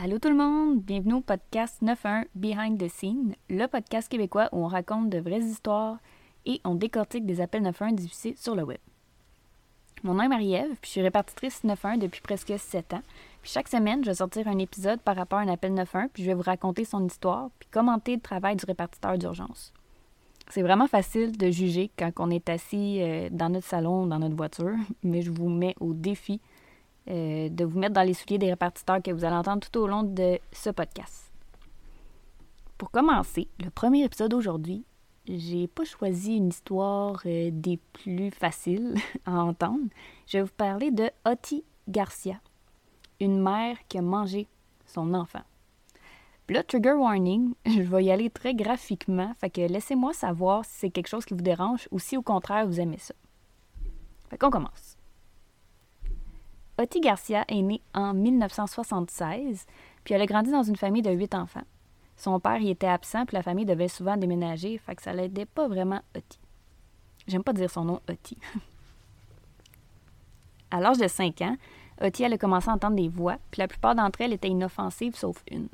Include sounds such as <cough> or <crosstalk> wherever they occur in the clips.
Allô tout le monde, bienvenue au podcast 9.1 Behind the Scene, le podcast québécois où on raconte de vraies histoires et on décortique des appels 9.1 diffusés sur le web. Mon nom est Marie-Ève, puis je suis répartitrice 9.1 depuis presque 7 ans. Puis chaque semaine, je vais sortir un épisode par rapport à un appel 9.1, puis je vais vous raconter son histoire, puis commenter le travail du répartiteur d'urgence. C'est vraiment facile de juger quand on est assis euh, dans notre salon, dans notre voiture, <laughs> mais je vous mets au défi euh, de vous mettre dans les souliers des répartiteurs que vous allez entendre tout au long de ce podcast. Pour commencer, le premier épisode d'aujourd'hui, j'ai pas choisi une histoire euh, des plus faciles <laughs> à entendre. Je vais vous parler de Oti Garcia, une mère qui a mangé son enfant. Là, trigger warning, <laughs> je vais y aller très graphiquement, fait que laissez-moi savoir si c'est quelque chose qui vous dérange ou si au contraire vous aimez ça. Fait qu'on commence. Oti Garcia est née en 1976, puis elle a grandi dans une famille de huit enfants. Son père y était absent, puis la famille devait souvent déménager, fait que ça l'aidait pas vraiment Oti. J'aime pas dire son nom Oti. <laughs> à l'âge de 5 ans, Oti elle a à entendre des voix, puis la plupart d'entre elles étaient inoffensives sauf une.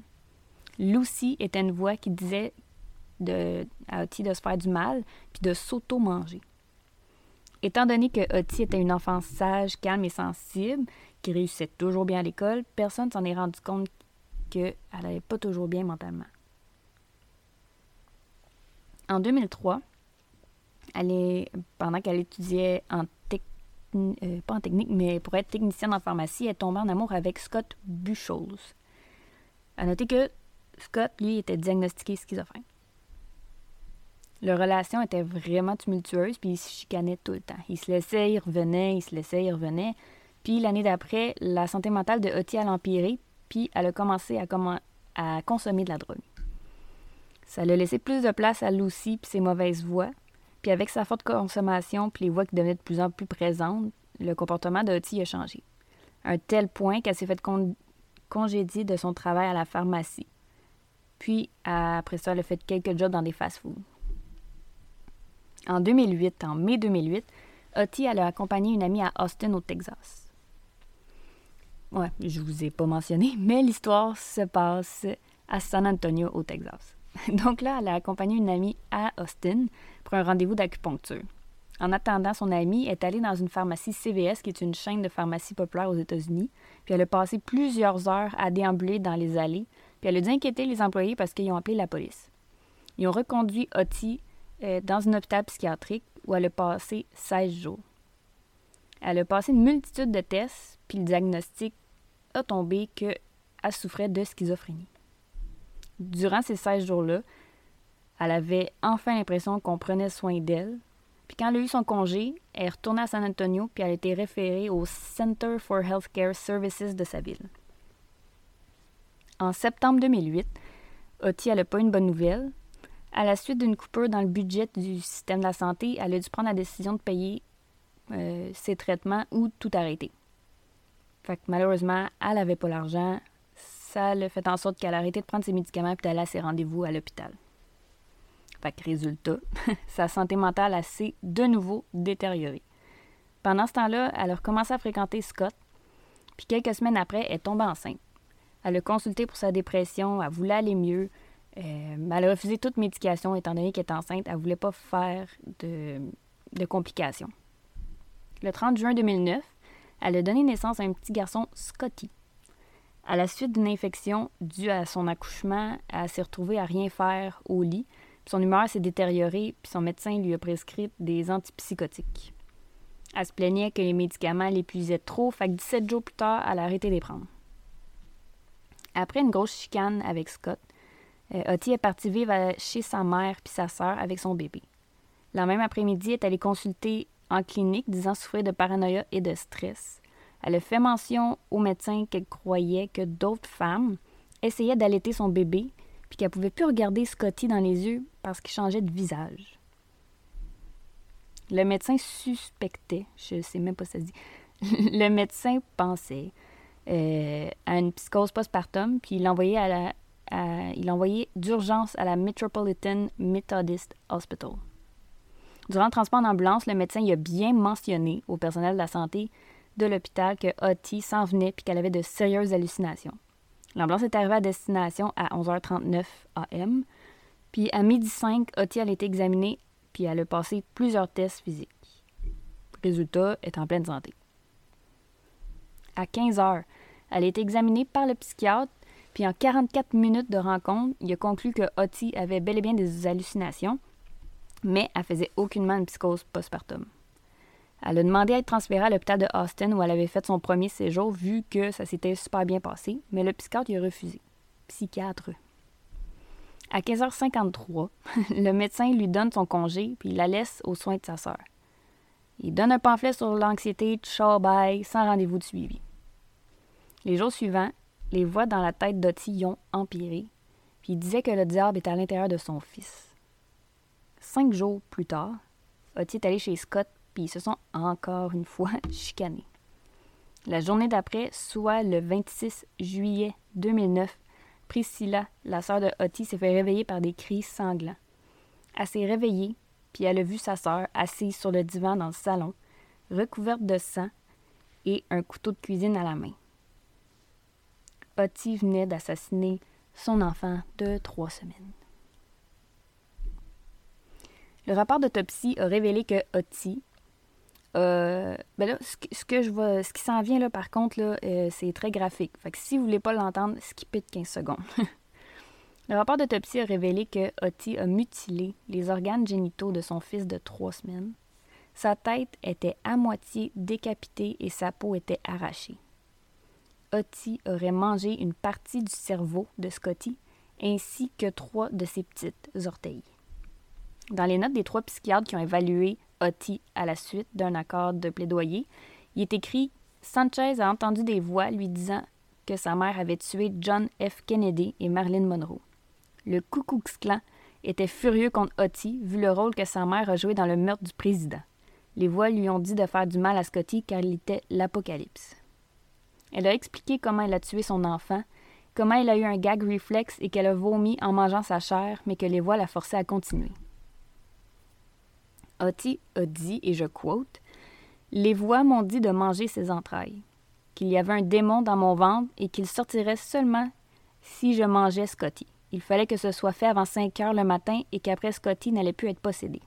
Lucy était une voix qui disait à Oti de se faire du mal, puis de s'auto-manger. Étant donné que Oti était une enfant sage, calme et sensible, qui réussissait toujours bien à l'école, personne s'en est rendu compte qu'elle n'allait pas toujours bien mentalement. En 2003, elle est, pendant qu'elle étudiait en euh, pas en technique, mais pour être technicienne en pharmacie, elle tombée en amour avec Scott Buchholz. À noter que Scott, lui, était diagnostiqué schizophrène. Leur relation était vraiment tumultueuse, puis ils se chicanaient tout le temps. Ils se laissaient, ils revenaient, ils se laissaient, ils revenaient. Puis l'année d'après, la santé mentale de Oti a empiré, puis elle a commencé à, consommer de la drogue. Ça l'a laissé plus de place à Lucy puis ses mauvaises voix. Puis avec sa forte consommation puis les voix qui devenaient de plus en plus présentes, le comportement de Oti a changé. Un tel point qu'elle s'est fait congédier de son travail à la pharmacie. Puis après ça, elle a fait quelques jobs dans des fast-foods. En 2008, en mai 2008, Oti a accompagné une amie à Austin, au Texas. Ouais, je vous ai pas mentionné, <laughs> mais l'histoire se passe à San Antonio, au Texas. <laughs> Donc là, elle a accompagné une amie à Austin pour un rendez-vous d'acupuncture. En attendant, son amie est allée dans une pharmacie CVS, qui est une chaîne de pharmacie populaire aux États-Unis, puis elle a passé plusieurs heures à déambuler dans les allées, puis elle a dû inquiéter les employés parce qu'ils ont appelé la police. Ils ont reconduit Oti euh, dans un hôpital psychiatrique où elle a passé 16 jours. Elle a passé une multitude de tests, puis le diagnostic a tombé qu'elle souffrait de schizophrénie. Durant ces 16 jours-là, elle avait enfin l'impression qu'on prenait soin d'elle. Puis quand elle a eu son congé, elle est retournée à San Antonio, puis elle a été référée au Center for Healthcare Services de sa ville. En septembre 2008, Oti n'a pas une bonne nouvelle. À la suite d'une coupure dans le budget du système de la santé, elle a dû prendre la décision de payer euh, ses traitements ou tout arrêter. Fait malheureusement, elle n'avait pas l'argent. Ça a fait en sorte qu'elle a arrêté de prendre ses médicaments et d'aller à ses rendez-vous à l'hôpital. Fait que résultat, <laughs> sa santé mentale s'est de nouveau détériorée. Pendant ce temps-là, elle a recommencé à fréquenter Scott, puis quelques semaines après, elle est enceinte. Elle a consulté pour sa dépression, elle voulait aller mieux, elle a refusé toute médication étant donné qu'elle est enceinte. Elle ne voulait pas faire de, de, complications. Le 30 juin 2009, elle a donné naissance à un petit garçon, Scotty. À la suite d'une infection due à son accouchement, elle s'est retrouvée à rien faire au lit. Son humeur s'est détériorée, puis son médecin lui a prescrit des antipsychotiques. Elle se plaignait que les médicaments l'épuisaient trop, fait que 17 jours plus tard, elle a arrêté de les prendre. Après une grosse chicane avec Scott, euh, Oti est partie vivre chez sa mère puis sa sœur avec son bébé. La même après-midi, elle est allée consulter en clinique disant souffrir de paranoïa et de stress. Elle a fait mention au médecin qu'elle croyait que d'autres femmes essayaient d'allaiter son bébé puis qu'elle pouvait plus regarder Scotty dans les yeux parce qu'il changeait de visage. Le médecin suspectait, je sais même pas ça se dit, <laughs> le médecin pensait euh, à une psychose postpartum, puis il l'envoyait à la, il a envoyé d'urgence à la Metropolitan Methodist Hospital. Durant le transport en ambulance, le médecin y a bien mentionné au personnel de la santé de l'hôpital que Oti s'en venait puis qu'elle avait de sérieuses hallucinations. L'ambulance est arrivée à destination à 11h39 am. Puis à midi 5, Otti a été examinée puis elle a passé plusieurs tests physiques. Résultat, est en pleine santé. À 15 h elle a été examinée par le psychiatre, puis en 44 minutes de rencontre, il a conclu que Otti avait bel et bien des hallucinations, mais elle faisait aucunement une psychose postpartum. Elle a demandé à être transférée à l'hôpital de Austin où elle avait fait son premier séjour, vu que ça s'était super bien passé, mais le psychiatre y a refusé. Psychiatre. À 15h53, <laughs> le médecin lui donne son congé puis il la laisse aux soins de sa sœur. Il donne un pamphlet sur l'anxiété, ciao bye, sans rendez-vous de suivi. Les jours suivants, les voix dans la tête d'Ottie ont empiré, puis disait que le diable était à l'intérieur de son fils. Cinq jours plus tard, Ottie est allé chez Scott, puis ils se sont encore une fois <laughs> chicanés. La journée d'après, soit le 26 juillet 2009, Priscilla, la sœur de Ottie, s'est fait réveiller par des cris sanglants. Elle s'est réveillée, puis elle a vu sa sœur assise sur le divan dans le salon, recouverte de sang et un couteau de cuisine à la main. Ottie venait d'assassiner son enfant de trois semaines. Le rapport d'autopsie a révélé que Ottie, euh, ben là, ce que, je vois, ce qui s'en vient là, par contre, là, euh, c'est très graphique. Que si vous voulez pas l'entendre, skippez de 15 secondes. <laughs> Le rapport d'autopsie a révélé que Otti a mutilé les organes génitaux de son fils de trois semaines. Sa tête était à moitié décapitée et sa peau était arrachée. Otti aurait mangé une partie du cerveau de Scotty ainsi que trois de ses petites orteils. Dans les notes des trois psychiatres qui ont évalué Otti à la suite d'un accord de plaidoyer, il est écrit Sanchez a entendu des voix lui disant que sa mère avait tué John F. Kennedy et Marilyn Monroe. Le Ku Klan était furieux contre Otti vu le rôle que sa mère a joué dans le meurtre du président. Les voix lui ont dit de faire du mal à Scotty car il était l'apocalypse. Elle a expliqué comment elle a tué son enfant, comment elle a eu un gag reflex et qu'elle a vomi en mangeant sa chair, mais que les voix la forçaient à continuer. Otti a dit, et je quote, Les voix m'ont dit de manger ses entrailles, qu'il y avait un démon dans mon ventre et qu'il sortirait seulement si je mangeais Scotty. Il fallait que ce soit fait avant 5 heures le matin et qu'après Scotty n'allait plus être possédé.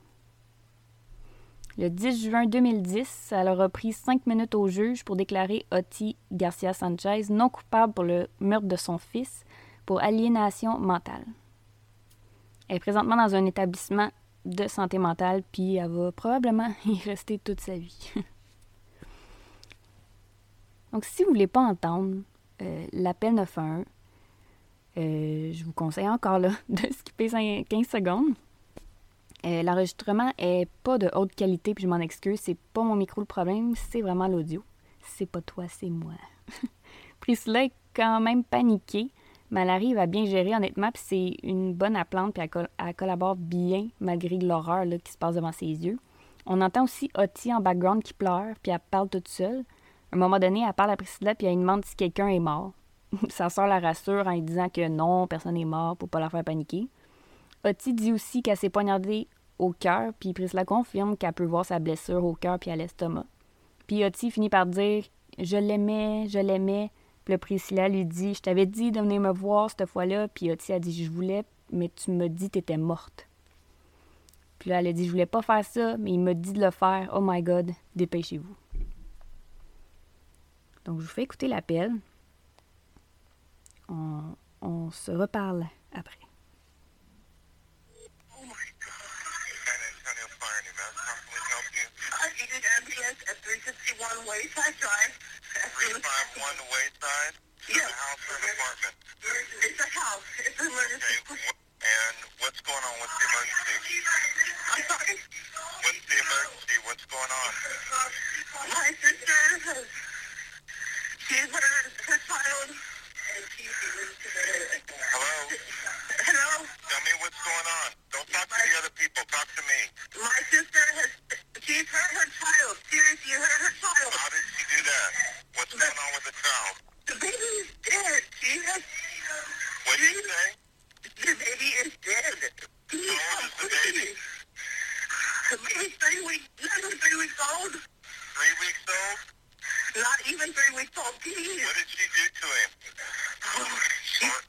Le 10 juin 2010, elle a pris cinq minutes au juge pour déclarer Otti Garcia Sanchez non coupable pour le meurtre de son fils pour aliénation mentale. Elle est présentement dans un établissement de santé mentale, puis elle va probablement <laughs> y rester toute sa vie. <laughs> Donc, si vous ne voulez pas entendre euh, l'appel 911, euh, je vous conseille encore là <laughs> de skipper 15 secondes. Euh, l'enregistrement est pas de haute qualité, puis je m'en excuse. C'est pas mon micro le problème, c'est vraiment l'audio. C'est pas toi, c'est moi. <laughs> Priscilla est quand même paniquée mais elle arrive à bien gérer, honnêtement, puis c'est une bonne applante, puis elle, collabore bien malgré l'horreur qui se passe devant ses yeux. On entend aussi Otti en background qui pleure, puis elle parle toute seule. À un moment donné, elle parle à Priscilla, puis elle demande si quelqu'un est mort. <laughs> Sa soeur la rassure en lui disant que non, personne n'est mort pour pas la faire paniquer. Otti dit aussi qu'elle s'est poignardée au cœur, puis Priscilla confirme qu'elle peut voir sa blessure au cœur puis à l'estomac. Puis Otti finit par dire Je l'aimais, je l'aimais, puis le Priscilla lui dit Je t'avais dit de venir me voir cette fois-là. Puis Otis a dit Je voulais, mais tu me dis que tu étais morte. Puis là, elle a dit Je voulais pas faire ça, mais il m'a dit de le faire. Oh my God, dépêchez-vous. Donc, je vous fais écouter l'appel. On se reparle après. 351 Wayside? Yeah. a house or an apartment? It's a house. It's an emergency. Okay. And what's going on? What's the emergency? I'm sorry? What's the emergency? What's going on? My sister has... smart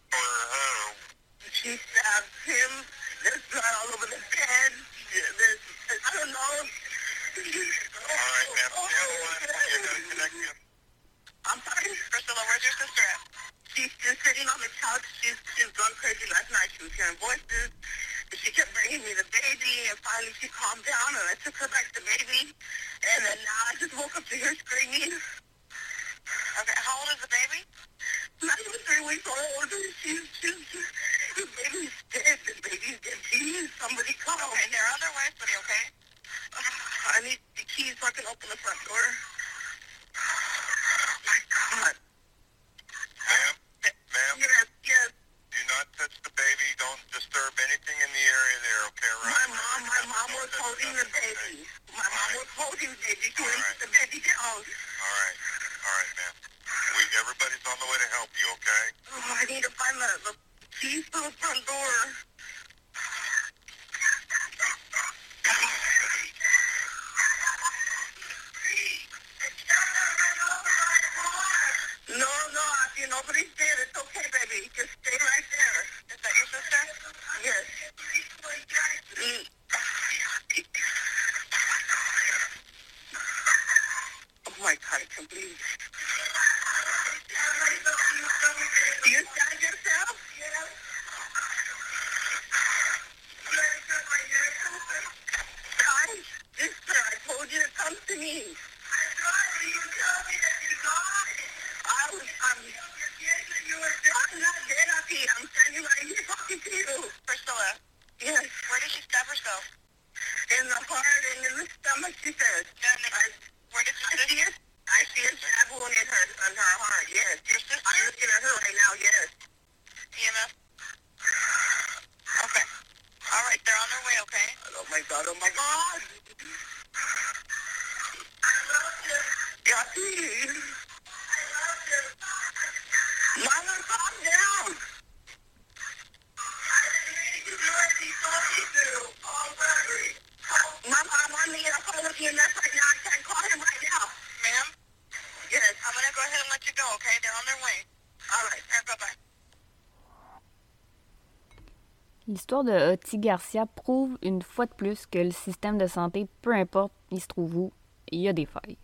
L'histoire de Oti Garcia prouve une fois de plus que le système de santé, peu importe il se trouve où, il y a des failles.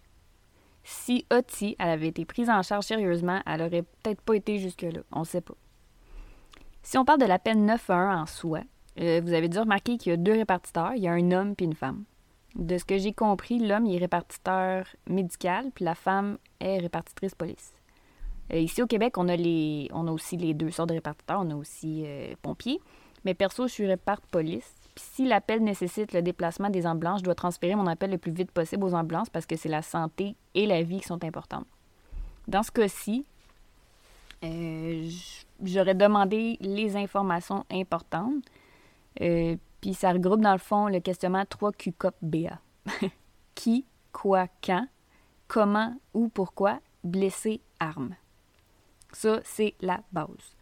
Si Oti avait été prise en charge sérieusement, elle aurait peut-être pas été jusque-là. On ne sait pas. Si on parle de l'appel 911 en soi, euh, vous avez dû remarquer qu'il y a deux répartiteurs. Il y a un homme puis une femme. De ce que j'ai compris, l'homme est répartiteur médical, puis la femme est répartitrice police. Euh, ici au Québec, on a, les, on a aussi les deux sortes de répartiteurs. On a aussi euh, pompiers. Mais perso, je suis réparte police. Puis si l'appel nécessite le déplacement des ambulances, je dois transférer mon appel le plus vite possible aux ambulances parce que c'est la santé et la vie qui sont importantes. Dans ce cas-ci, euh, j'aurais demandé les informations importantes. Euh, puis ça regroupe dans le fond le questionnement 3QCOP-BA. <laughs> Qui, quoi, quand, comment, où, pourquoi, blessé, arme. Ça, c'est la base.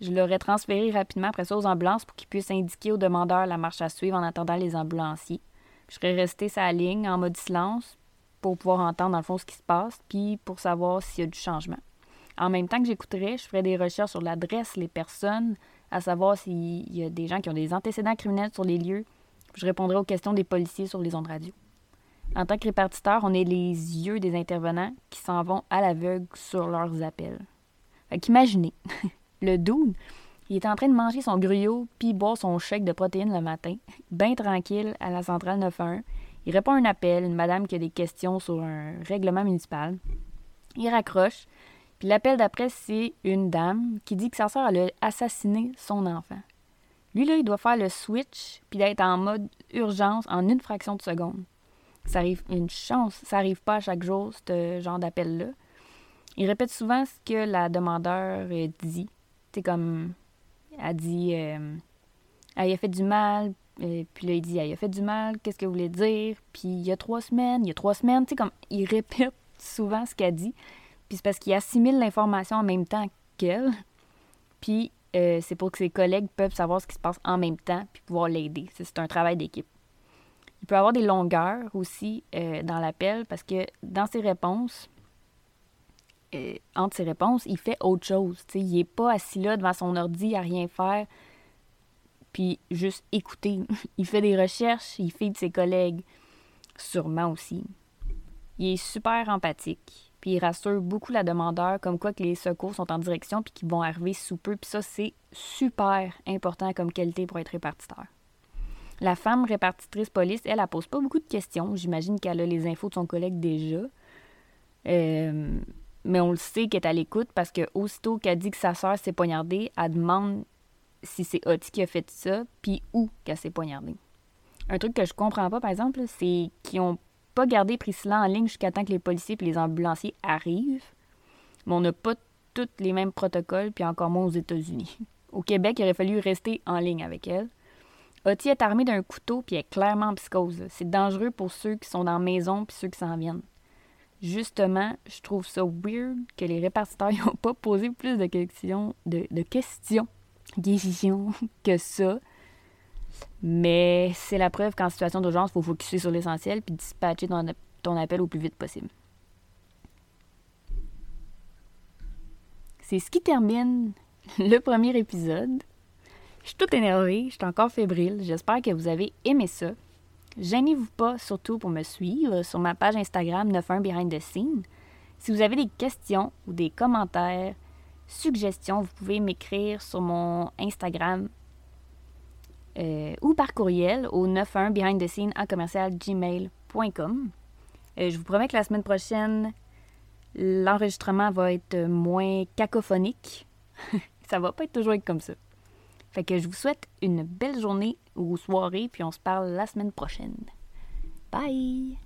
Je l'aurais transféré rapidement après ça aux ambulances pour qu'ils puissent indiquer aux demandeurs la marche à suivre en attendant les ambulanciers. Je serais resté sa ligne en mode silence pour pouvoir entendre dans le fond ce qui se passe, puis pour savoir s'il y a du changement. En même temps que j'écouterais, je ferais des recherches sur l'adresse, les personnes, à savoir s'il y a des gens qui ont des antécédents criminels sur les lieux. Je répondrai aux questions des policiers sur les ondes radio. En tant que répartiteur, on est les yeux des intervenants qui s'en vont à l'aveugle sur leurs appels. Fait qu'imaginez, <laughs> le dude, il est en train de manger son gruyot puis boire son chèque de protéines le matin, bien tranquille à la centrale 91. Il répond à un appel, une madame qui a des questions sur un règlement municipal. Il raccroche, puis l'appel d'après, c'est une dame qui dit que sa sœur a assassiné son enfant. Lui, là, il doit faire le switch puis d'être en mode urgence en une fraction de seconde. Ça arrive une chance, ça arrive pas à chaque jour, ce genre d'appel-là. Il répète souvent ce que la demandeur dit. C'est comme, elle dit, euh, elle a fait du mal, euh, puis là, il dit, elle a fait du mal, qu'est-ce que vous voulez dire? Puis il y a trois semaines, il y a trois semaines, tu sais, comme, il répète souvent ce qu'elle dit. Puis c'est parce qu'il assimile l'information en même temps qu'elle. Puis euh, c'est pour que ses collègues peuvent savoir ce qui se passe en même temps, puis pouvoir l'aider. C'est un travail d'équipe. Il peut avoir des longueurs aussi euh, dans l'appel parce que dans ses réponses, euh, entre ses réponses, il fait autre chose. sais, il n'est pas assis là devant son ordi à rien faire, puis juste écouter. <laughs> il fait des recherches, il fait de ses collègues, sûrement aussi. Il est super empathique, puis il rassure beaucoup la demandeur, comme quoi que les secours sont en direction, puis qu'ils vont arriver sous peu, puis ça, c'est super important comme qualité pour être répartiteur. La femme répartitrice police, elle, elle, pose pas beaucoup de questions. J'imagine qu'elle a les infos de son collègue déjà. Euh, mais on le sait qu'elle est à l'écoute parce que aussitôt qu'elle dit que sa soeur s'est poignardée, elle demande si c'est Oti qui a fait ça, puis où qu'elle s'est poignardée. Un truc que je comprends pas, par exemple, c'est qu'ils ont pas gardé Priscilla en ligne jusqu'à temps que les policiers et les ambulanciers arrivent. Mais on n'a pas tous les mêmes protocoles, puis encore moins aux États-Unis. <laughs> Au Québec, il aurait fallu rester en ligne avec elle. Oti est armée d'un couteau puis est clairement en psychose. C'est dangereux pour ceux qui sont dans la maison puis ceux qui s'en viennent. Justement, je trouve ça weird que les répartiteurs <laughs> n'ont pas posé plus de questions, de, questions <laughs> que ça. Mais c'est la preuve qu'en situation d'urgence, il faut focuser sur l'essentiel puis dispatcher ton, ton appel au plus vite possible. C'est ce qui termine <laughs> le premier épisode. Je suis toute énervée, je suis encore fébrile. J'espère que vous avez aimé ça. Gênez-vous pas, surtout pour me suivre sur ma page Instagram 91 Behind the Scene. Si vous avez des questions ou des commentaires, suggestions, vous pouvez m'écrire sur mon Instagram euh, ou par courriel au 91 behind the scene à commercial gmail.com. Euh, je vous promets que la semaine prochaine, l'enregistrement va être moins cacophonique. <laughs> ça va pas être toujours comme ça. Fait que je vous souhaite une belle journée ou soirée, puis on se parle la semaine prochaine. Bye!